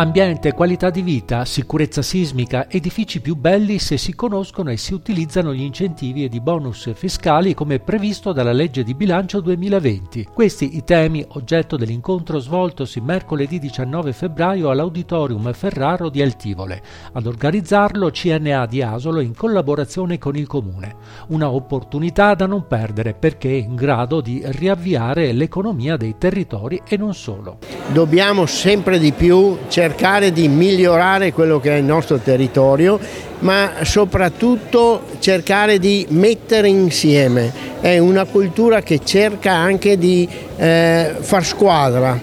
Ambiente, qualità di vita, sicurezza sismica, edifici più belli se si conoscono e si utilizzano gli incentivi ed i bonus fiscali come previsto dalla legge di bilancio 2020. Questi i temi oggetto dell'incontro svoltosi mercoledì 19 febbraio all'Auditorium Ferraro di Altivole. Ad organizzarlo CNA di Asolo in collaborazione con il Comune. Una opportunità da non perdere perché è in grado di riavviare l'economia dei territori e non solo. Dobbiamo sempre di più cercare di migliorare quello che è il nostro territorio, ma soprattutto cercare di mettere insieme. È una cultura che cerca anche di eh, far squadra,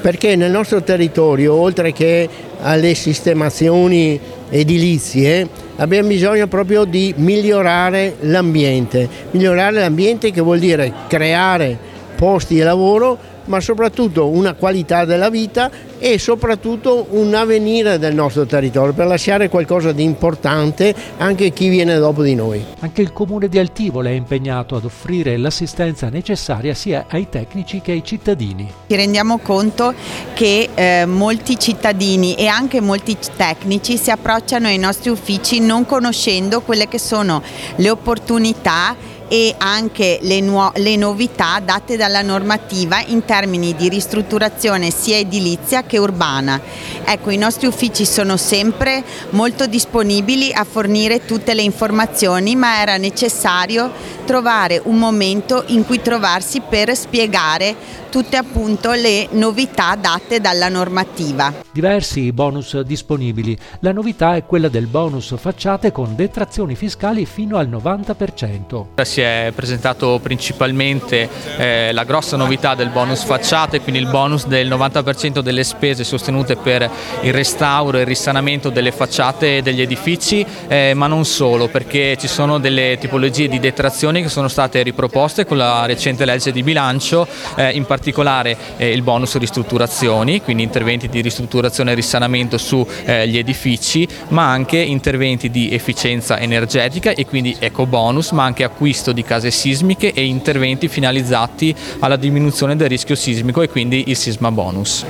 perché nel nostro territorio, oltre che alle sistemazioni edilizie, abbiamo bisogno proprio di migliorare l'ambiente. Migliorare l'ambiente che vuol dire creare posti di lavoro, ma soprattutto una qualità della vita e soprattutto un avvenire del nostro territorio per lasciare qualcosa di importante anche a chi viene dopo di noi. Anche il comune di Altivole è impegnato ad offrire l'assistenza necessaria sia ai tecnici che ai cittadini. Ci rendiamo conto che eh, molti cittadini e anche molti tecnici si approcciano ai nostri uffici non conoscendo quelle che sono le opportunità e anche le, le, novità date dalla normativa in termini di ristrutturazione sia edilizia che urbana. Ecco, i nostri uffici sono sempre molto disponibili a fornire tutte le informazioni, ma era necessario trovare un momento in cui trovarsi per spiegare tutte appunto le novità date dalla normativa. Diversi bonus disponibili. La novità è quella del bonus facciate con detrazioni fiscali fino al 90%. Si è presentato principalmente eh, la grossa novità del bonus facciate, quindi il bonus del 90% delle spese sostenute per il restauro e il risanamento delle facciate degli edifici, eh, ma non solo, perché ci sono delle tipologie di detrazioni che sono state riproposte con la recente legge di bilancio, eh, in particolare eh, il bonus ristrutturazioni, quindi interventi di ristrutturazione e risanamento sugli eh, edifici, ma anche interventi di efficienza energetica e quindi eco bonus, ma anche acquisto di case sismiche e interventi finalizzati alla diminuzione del rischio sismico e quindi il sisma bonus.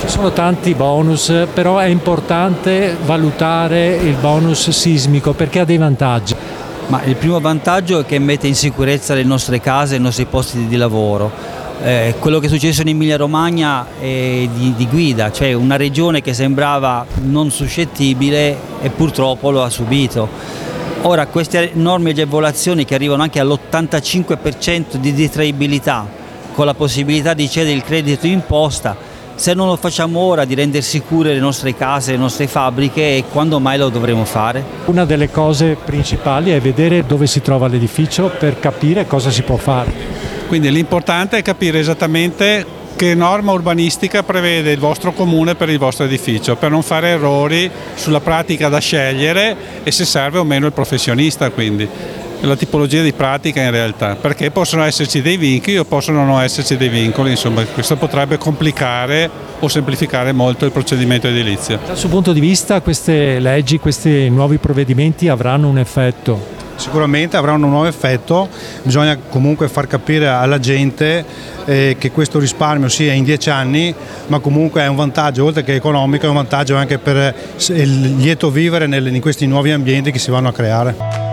Ci sono tanti bonus, però è importante valutare il bonus sismico perché ha dei vantaggi. Ma il primo vantaggio è che mette in sicurezza le nostre case e i nostri posti di lavoro. Eh, quello che è successo in Emilia Romagna è di, di, guida, cioè una regione che sembrava non suscettibile e purtroppo lo ha subito. Ora queste enormi agevolazioni che arrivano anche all'85% di detraibilità con la possibilità di cedere il credito imposta se non lo facciamo ora di rendere sicure le nostre case, le nostre fabbriche, quando mai lo dovremo fare? Una delle cose principali è vedere dove si trova l'edificio per capire cosa si può fare. Quindi l'importante è capire esattamente che norma urbanistica prevede il vostro comune per il vostro edificio, per non fare errori sulla pratica da scegliere e se serve o meno il professionista quindi la tipologia di pratica in realtà, perché possono esserci dei vincoli o possono non esserci dei vincoli, insomma questo potrebbe complicare o semplificare molto il procedimento edilizio. Dal suo punto di vista queste leggi, questi nuovi provvedimenti avranno un effetto? Sicuramente avranno un nuovo effetto, bisogna comunque far capire alla gente eh, che questo risparmio sia in dieci anni, ma comunque è un vantaggio, oltre che economico, è un vantaggio anche per il lieto vivere in questi nuovi ambienti che si vanno a creare.